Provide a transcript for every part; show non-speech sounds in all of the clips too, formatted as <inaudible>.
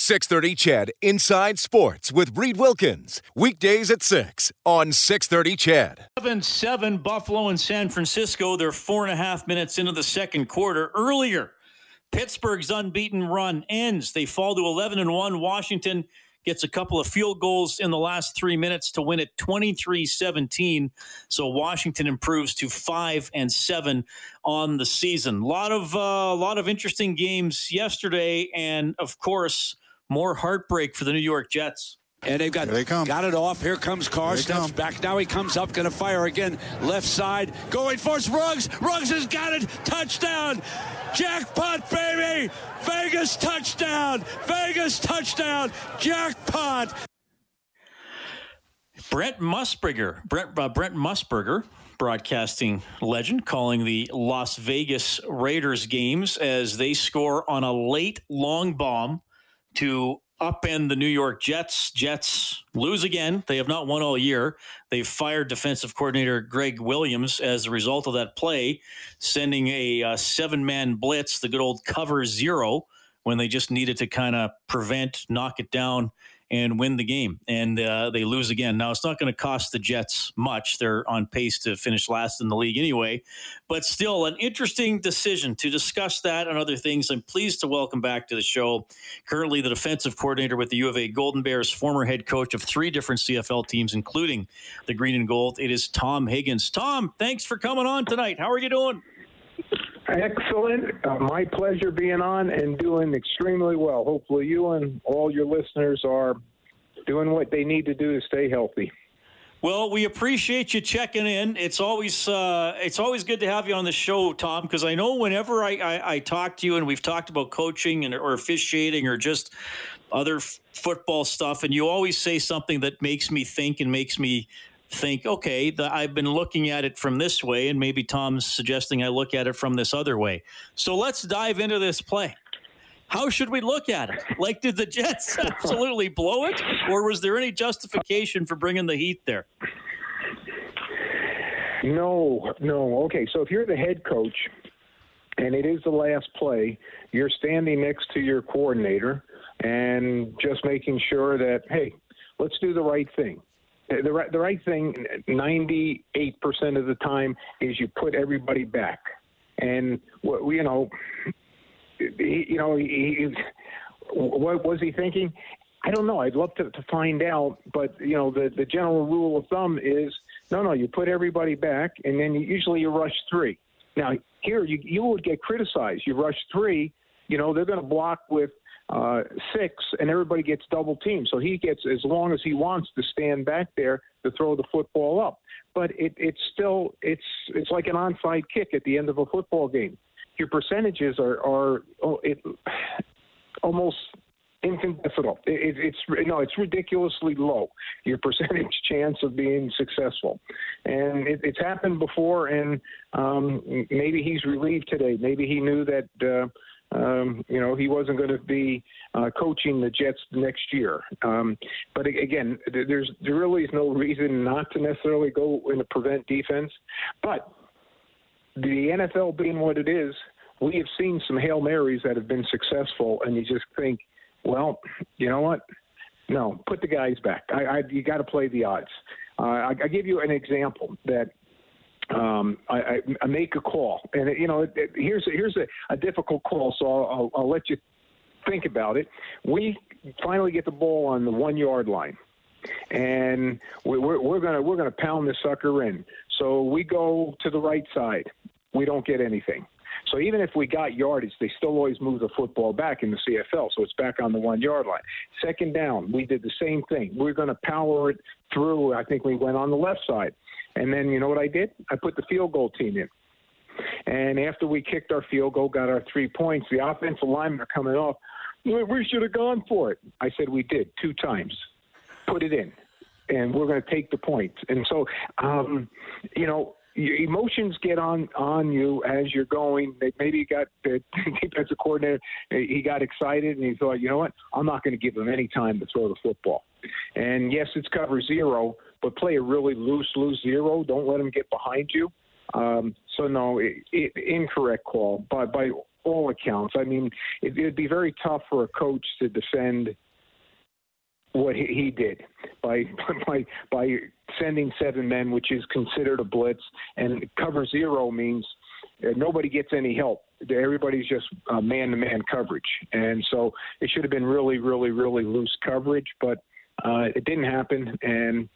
630 CHED Inside Sports with Reed Wilkins. Weekdays at 6 on 630 CHED. 7 7 Buffalo and San Francisco. They're four and a half minutes into the second quarter. Earlier, Pittsburgh's unbeaten run ends. They fall to 11 and 1. Washington gets a couple of field goals in the last three minutes to win it 23 17. So Washington improves to 5 and 7 on the season. A lot of, uh, a lot of interesting games yesterday. And of course, more heartbreak for the New York Jets. And they've got they come. got it off. Here comes Carr. They Steps come. back. Now he comes up, going to fire again. Left side, going for it. Ruggs. Ruggs has got it. Touchdown. Jackpot, baby. Vegas touchdown. Vegas touchdown. Jackpot. Brett Musburger, Brett, uh, Brent Musburger, broadcasting legend, calling the Las Vegas Raiders games as they score on a late long bomb to upend the New York Jets. Jets lose again. They have not won all year. They've fired defensive coordinator Gregg Williams as a result of that play, sending a uh, seven man blitz, the good old cover zero, when they just needed to kind of prevent, knock it down, and win the game. And uh, they lose again. Now, it's not going to cost the Jets much. They're on pace to finish last in the league anyway. But still, an interesting decision to discuss that and other things. I'm pleased to welcome back to the show currently the defensive coordinator with the U of A Golden Bears, former head coach of three different CFL teams, including the Green and Gold. It is Tom Higgins. Tom, thanks for coming on tonight. How are you doing? Excellent. Uh, my pleasure being on and doing extremely well. Hopefully, you and all your listeners are doing what they need to do to stay healthy. Well, we appreciate you checking in. It's always uh, it's always good to have you on the show, Tom, because I know whenever I, I, I, talk to you and we've talked about coaching and or officiating or just other f- football stuff, and you always say something that makes me think and makes me think, okay, the, I've been looking at it from this way, and maybe Tom's suggesting I look at it from this other way. So let's dive into this play. How should we look at it? Like, did the Jets <laughs> absolutely blow it, or was there any justification for bringing the heat there? No, no. Okay, so if you're the head coach and it is the last play, you're standing next to your coordinator and just making sure that, hey, let's do the right thing. Uh, the right, the right thing, 98% of the time, is you put everybody back. And, what you know, you know, he, he, what was he thinking? I don't know. I'd love to, to find out, but you know, the the general rule of thumb is no, no. You put everybody back, and then you, usually you rush three. Now here, you you would get criticized. You rush three. You know, they're going to block with uh, six, and everybody gets double teamed. So he gets as long as he wants to stand back there to throw the football up. But it, it's still it's it's like an onside kick at the end of a football game your percentages are are oh, it, <sighs> almost infinitesimal. It, it's no, it's ridiculously low. Your <laughs> percentage chance of being successful, and it, it's happened before. And um, maybe he's relieved today. Maybe he knew that. Uh, um, you know, he wasn't going to be uh, coaching the Jets next year. Um, but again, there's there really is no reason not to necessarily go in a prevent defense. But the NFL being what it is, we have seen some Hail Marys that have been successful, and you just think, well, you know what? No, put the guys back. I, I you got to play the odds. Uh, I, I give you an example that um, I, I, I make a call, and it, you know, it, it, here's a, here's a, a difficult call, so I'll, I'll, I'll let you think about it. We finally get the ball on the one yard line, and we're, we're gonna we're gonna pound this sucker in. So we go to the right side. We don't get anything. So even if we got yardage, they still always move the football back in the CFL, so it's back on the one yard line. Second down, we did the same thing. We are going to power it through. I think we went on the left side, and then you know what I did? I put the field goal team in. And after we kicked our field goal, got our three points, the offensive linemen are coming off. we should have gone for it. I said, we did two times. Put it in. And we're going to take the points. And so, um, you know, your emotions get on on you as you're going. Maybe you got the <laughs> defensive coordinator. He got excited and he thought, you know what? I'm not going to give him any time to throw the football. And yes, it's cover zero, but play a really loose, loose zero. Don't let him get behind you. Um, so no, it, it, incorrect call. But by all accounts, I mean, it, it'd be very tough for a coach to defend what he, he did by <laughs> by by sending seven men, which is considered a blitz, and cover zero means nobody gets any help. Everybody's just man to man coverage, and so it should have been really, really, really loose coverage, but uh, it didn't happen. And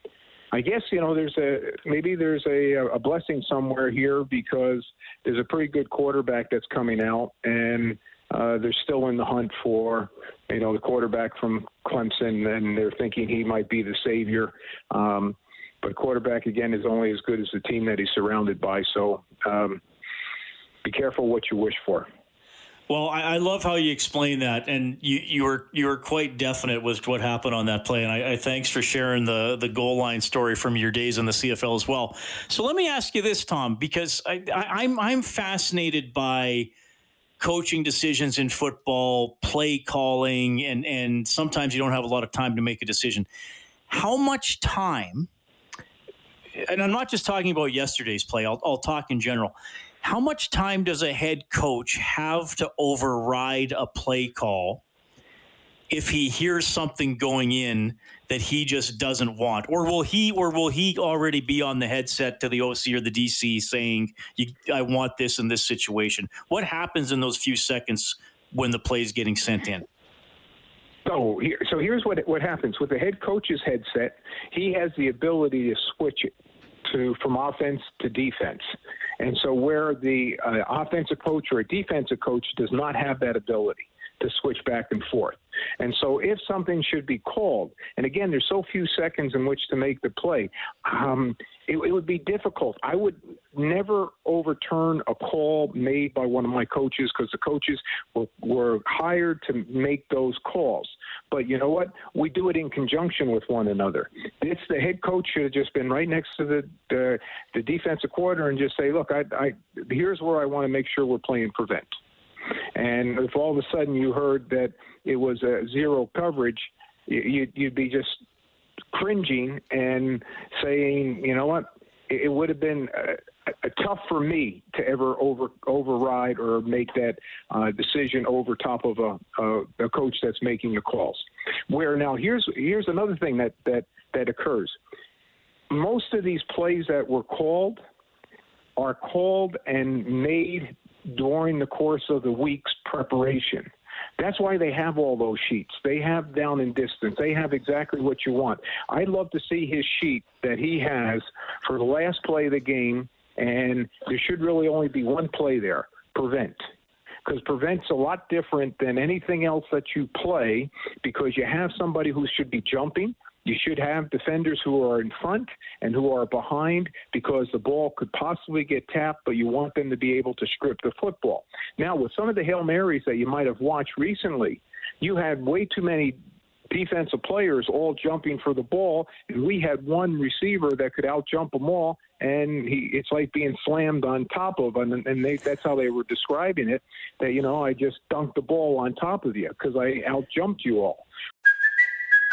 I guess you know there's a maybe there's a, a blessing somewhere here because there's a pretty good quarterback that's coming out, and uh, they're still in the hunt for you know the quarterback from Clemson, and they're thinking he might be the savior. Um, but quarterback again is only as good as the team that he's surrounded by. So um, be careful what you wish for. Well, I, I, love how you explain that, and you, you were you were quite definite with what happened on that play. And I, I, thanks for sharing the the goal line story from your days in the CFL as well. So let me ask you this, Tom, because I, I, I'm I'm fascinated by coaching decisions in football, play calling, and and sometimes you don't have a lot of time to make a decision. How much time? And I'm not just talking about yesterday's play. I'll, I'll talk in general how much time does a head coach have to override a play call if he hears something going in that he just doesn't want? Or will he or will he already be on the headset to the OC or the DC saying I want this in this situation what happens in those few seconds when the play is getting sent in? So, so here's what what happens. With the head coach's headset. He has the ability to switch it to from offense to defense. And so, where the uh, offensive coach or a defensive coach does not have that ability to switch back and forth. And so, if something should be called, and again, there's so few seconds in which to make the play, um, it, it, would be difficult. I would never overturn a call made by one of my coaches because the coaches were, were hired to make those calls. But you know what? We do it in conjunction with one another. It's the head coach should have just been right next to the the, the defensive coordinator and just say, "Look, I, I here's where I want to make sure we're playing prevent." And if all of a sudden you heard that it was a zero coverage, you'd, you'd be just cringing and saying, you know what, it would have been uh, tough for me to ever over override or make that uh, decision over top of a, a, a, coach that's making the calls. Where now here's here's another thing that that that occurs. Most of these plays that were called are called and made during the course of the week's preparation. That's why they have all those sheets. They have down in distance. They have exactly what you want. I'd love to see his sheet that he has for the last play of the game, and there should really only be one play there prevent. Because prevent's a lot different than anything else that you play because you have somebody who should be jumping, you should have defenders who are in front and who are behind because the ball could possibly get tapped, but you want them to be able to strip the football. Now, with some of the Hail Marys that you might have watched recently, you had way too many defensive players all jumping for the ball, and we had one receiver that could out jump them all, and he it's like being slammed on top of, and, and they, that's how they were describing it. That you know, I just dunked the ball on top of you because I outjumped you all.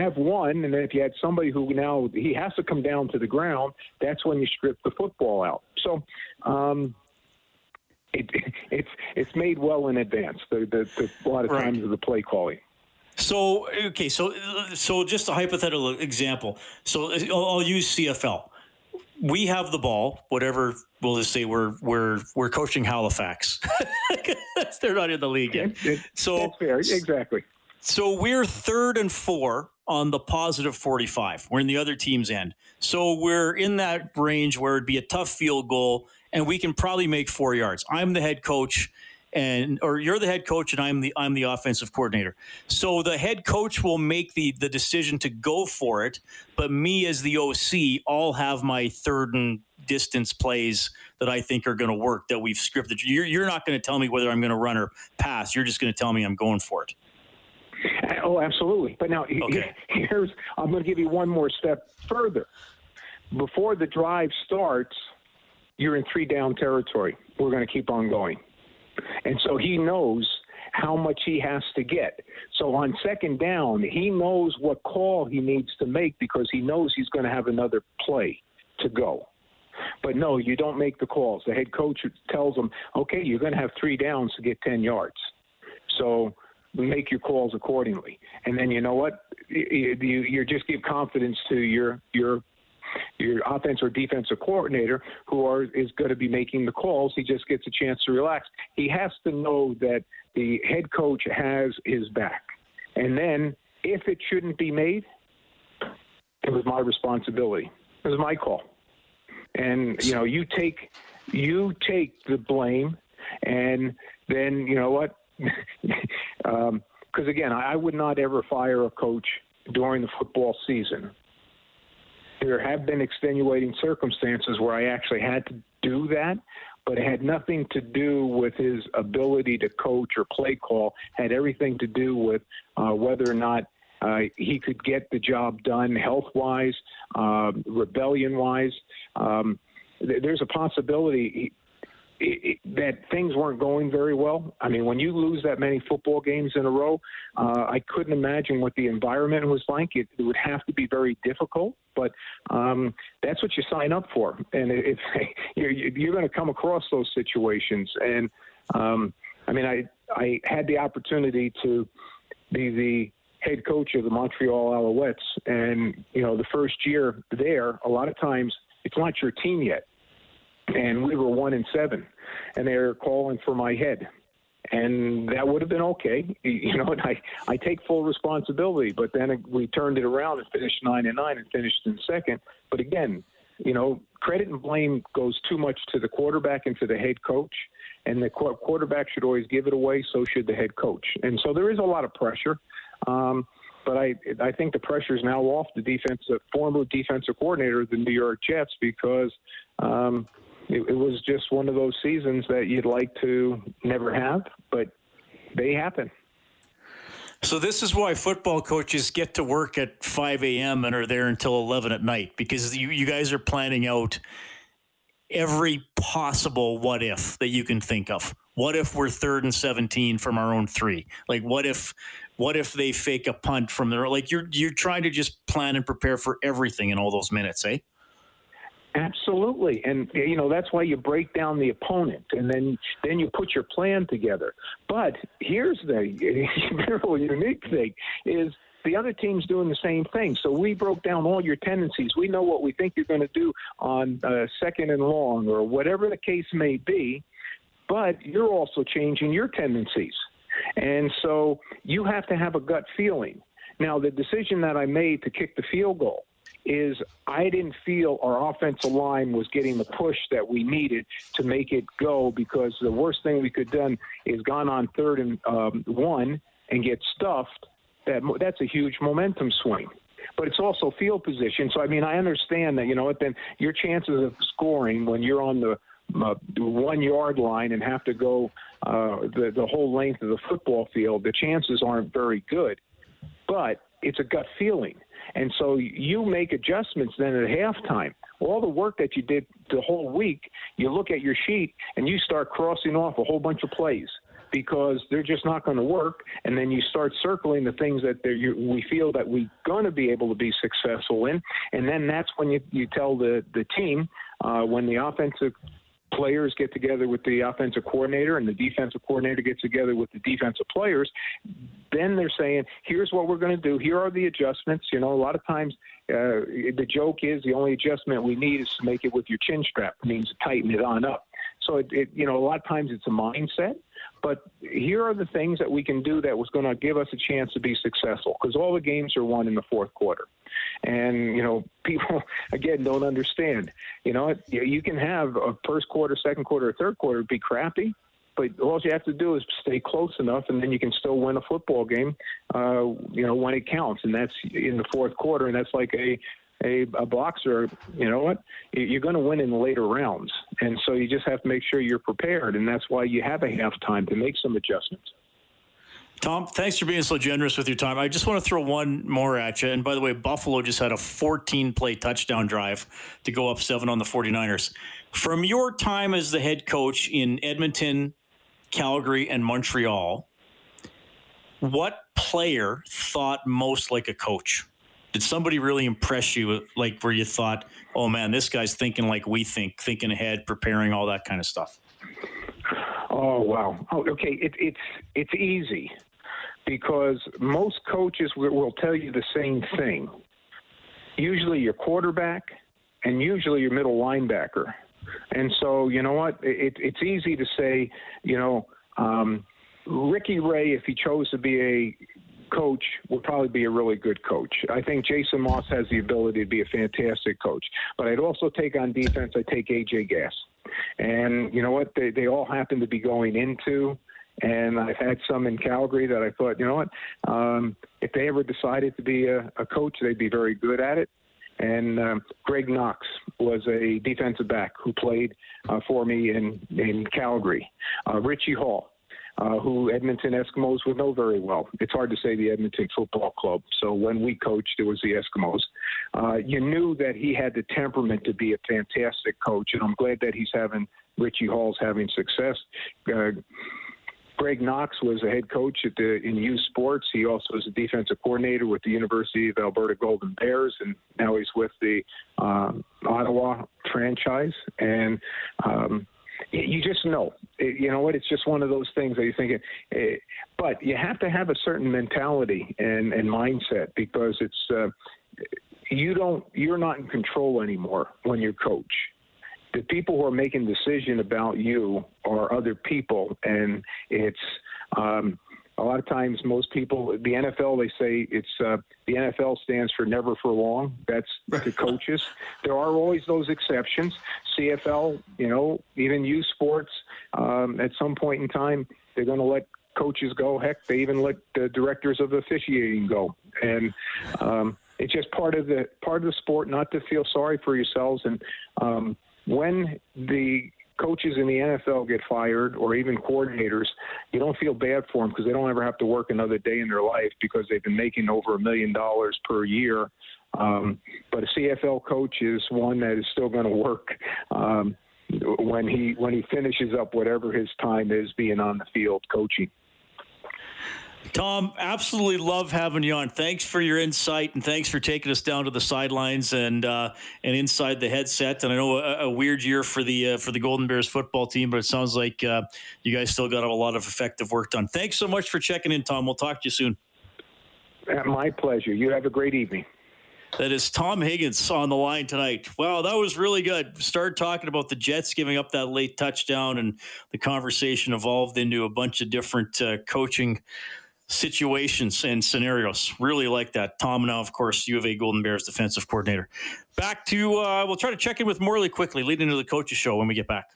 Have one, and then if you had somebody who now he has to come down to the ground, that's when you strip the football out. So, um, it, <laughs> it's it's made well in advance. The, the, the a lot of right. times of the play calling. So okay, so so just a hypothetical example. So I'll, I'll use CFL. We have the ball. Whatever we'll just say we're we're we're coaching Halifax. <laughs> They're not in the league yet. It, it, so fair. Exactly. So we're third and four on the positive 45. We're in the other team's end. So we're in that range where it'd be a tough field goal and we can probably make four yards. I'm the head coach and or you're the head coach and I'm the I'm the offensive coordinator. So the head coach will make the the decision to go for it, but me as the OC all have my third and distance plays that I think are going to work that we've scripted. You're, you're not going to tell me whether I'm going to run or pass. You're just going to tell me I'm going for it. Uh, oh, absolutely. But now okay. <laughs> here's I'm going to give you one more step further. Before the drive starts, you're in three down territory. We're going to keep on going. And so he knows how much he has to get. So on second down, he knows what call he needs to make because he knows he's going to have another play to go. But no, you don't make the calls. The head coach tells them, okay, you're going to have three downs to get 10 yards. So make your calls accordingly. And then you know what? You, you just give confidence to your your your offense or defensive coordinator who are is going to be making the calls. He just gets a chance to relax. He has to know that the head coach has his back. And then if it shouldn't be made, it was my responsibility. It was my call. And you know, you take you take the blame and then you know what? Because <laughs> um, again, I would not ever fire a coach during the football season there have been extenuating circumstances where I actually had to do that, but it had nothing to do with his ability to coach or play call. It had everything to do with uh, whether or not uh, he could get the job done health wise, uh, rebellion wise. Um, th- there's a possibility it, that things weren't going very well. I mean, when you lose that many football games in a row, uh, I couldn't imagine what the environment was like. It, it would have to be very difficult, but um, that's what you sign up for. And if <laughs> you're, you're going to come across those situations, and um, I mean, I I had the opportunity to be the head coach of the Montreal Alouettes, and you know, the first year there, a lot of times it's not your team yet and we were one and seven, and they were calling for my head, and that would have been okay, <laughs> you know. And I I take full responsibility, but then we turned it around and finished nine and nine and finished in second. But again, you know, credit and blame goes too much to the quarterback and to the head coach, and the quarterback should always give it away. So should the head coach, and so there is a lot of pressure. Um, but I I think the pressure is now off the defensive former defensive coordinator of the New York Jets because um, it, it was just one of those seasons that you'd like to never have, but they happen. So this is why football coaches get to work at 5 a.m. and are there until 11 at night because you, you guys are planning out every possible what if that you can think of. What if we're third and 17 from our own three? Like what if what if they fake a punt from their like you're you're trying to just plan and prepare for everything in all those minutes, eh? Absolutely, and you know that's why you break down the opponent, and then then you put your plan together. But here's the <laughs> really unique thing: is the other team's doing the same thing. So we broke down all your tendencies. We know what we think you're going to do on uh, second and long, or whatever the case may be. But you're also changing your tendencies, and so you have to have a gut feeling. Now, the decision that I made to kick the field goal is I didn't feel our offensive line was getting the push that we needed to make it go because the worst thing we could done is gone on third and um, one and get stuffed. That that's a huge momentum swing. But it's also field position. So I mean, I understand that you know what then your chances of scoring when you're on the uh, one yard line and have to go uh, the the whole length of the football field, the chances aren't very good. But it's a gut feeling. And so you make adjustments then at halftime. All the work that you did the whole week, you look at your sheet and you start crossing off a whole bunch of plays because they're just not going to work. And then you start circling the things that you, we feel that we're going to be able to be successful in. And then that's when you, you tell the, the team uh, when the offensive players get together with the offensive coordinator and the defensive coordinator gets together with the defensive players, then they're saying, here's what we're going to do. Here are the adjustments. You know, a lot of times uh, the joke is the only adjustment we need is to make it with your chin strap. It means tighten it on up. So, it, it, you know, a lot of times it's a mindset. But here are the things that we can do that was going to give us a chance to be successful because all the games are won in the fourth quarter. And, you know, <laughs> people, again, don't understand. You know, you can have a first quarter, second quarter, third quarter be crappy, but all you have to do is stay close enough, and then you can still win a football game. Uh, you know when it counts, and that's in the fourth quarter, and that's like a a, a boxer. You know what? You're going to win in later rounds, and so you just have to make sure you're prepared, and that's why you have a halftime to make some adjustments. Tom, thanks for being so generous with your time. I just want to throw one more at you. And by the way, Buffalo just had a 14 play touchdown drive to go up seven on the 49ers. From your time as the head coach in Edmonton, Calgary, and Montreal, what player thought most like a coach? Did somebody really impress you, like where you thought, oh man, this guy's thinking like we think, thinking ahead, preparing, all that kind of stuff? Oh wow. Oh, okay. It, it's it's easy because most coaches will, will tell you the same thing. Usually, your quarterback and usually your middle linebacker. And so, you know what? It, it's easy to say, you know, um, Ricky Ray, if he chose to be a coach, would probably be a really good coach. I think Jason Maas has the ability to be a fantastic coach. But I'd also take on defense, I'd take AJ Gass. And you know what? They, they all happen to be going into and I've had some in Calgary that I thought, you know what, um, if they ever decided to be a, a coach, they'd be very good at it. And um, Greg Knox was a defensive back who played uh, for me in, in Calgary. Uh, Richie Hall, uh, who Edmonton Eskimos would know very well. It's hard to say the Edmonton Football Club. So when we coached, it was the Eskimos. Uh, you knew that he had the temperament to be a fantastic coach, and I'm glad that he's having Richie Hall's having success. Uh, Greg Knox was a head coach at the in youth sports. He also was a defensive coordinator with the University of Alberta Golden Bears, and now he's with the um, Ottawa franchise. And um, you just know, you know what? It's just one of those things that you're thinking. But you have to have a certain mentality and, and mindset because it's uh, you don't you're not in control anymore when you're coach the people who are making decision about you are other people, and it's um, a lot of times most people the NFL they say it's uh, the NFL stands for never for long. That's the coaches. There are always those exceptions. CFL, you know, even youth sports. Um, at some point in time, they're going to let coaches go. Heck, they even let the directors of officiating go, and um, it's just part of the part of the sport. Not to feel sorry for yourselves and. Um, when the coaches in the NFL get fired or even coordinators, you don't feel bad for them because they don't ever have to work another day in their life because they've been making over a million dollars per year. Um, but a CFL coach is one that is still going to work um, when he when he finishes up whatever his time is being on the field coaching. Tom, absolutely love having you on. Thanks for your insight and thanks for taking us down to the sidelines and uh, and inside the headset. And I know a, a weird year for the uh, for the Golden Bears football team, but it sounds like uh, you guys still got a lot of effective work done. Thanks so much for checking in, Tom. We'll talk to you soon. My pleasure. You have a great evening. That is Tom Higgins on the line tonight. Wow, that was really good. Started talking about the Jets giving up that late touchdown, and the conversation evolved into a bunch of different uh, coaching situations and scenarios. Really like that. Tom now, of course, U of A Golden Bears defensive coordinator. Back to, uh, we'll try to check in with Morley quickly, leading into the coaches show when we get back.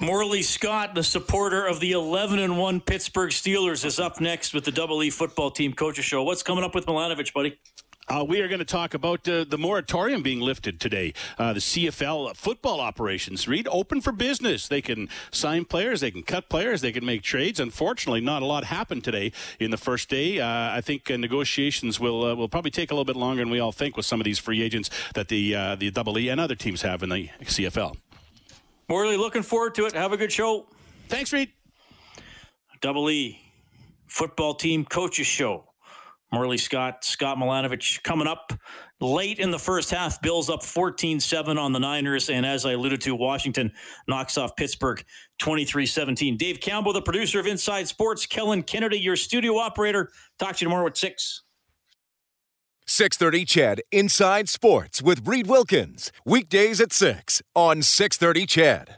Morley Scott, the supporter of the 11 and 1 Pittsburgh Steelers, is up next with the Double E football team coaches show. What's coming up with Milanovich, buddy? Uh, we are going to talk about uh, the moratorium being lifted today. Uh, the CFL football operations, Reed, open for business. They can sign players, they can cut players, they can make trades. Unfortunately, not a lot happened today in the first day. Uh, I think uh, negotiations will uh, will probably take a little bit longer than we all think with some of these free agents that the the Double E and other teams have in the CFL. Morley, looking forward to it. Have a good show. Thanks, Reed. Double E football team coaches show Morley Scott, Scott Milanovich coming up late in the first half. Bills up 14 7 on the Niners. And as I alluded to, Washington knocks off Pittsburgh 23 17. Dave Campbell, the producer of Inside Sports. Kellen Kennedy, your studio operator. Talk to you tomorrow at 6. 630 CHED Inside Sports with Reed Wilkins. Weekdays at 6 on 630 CHED.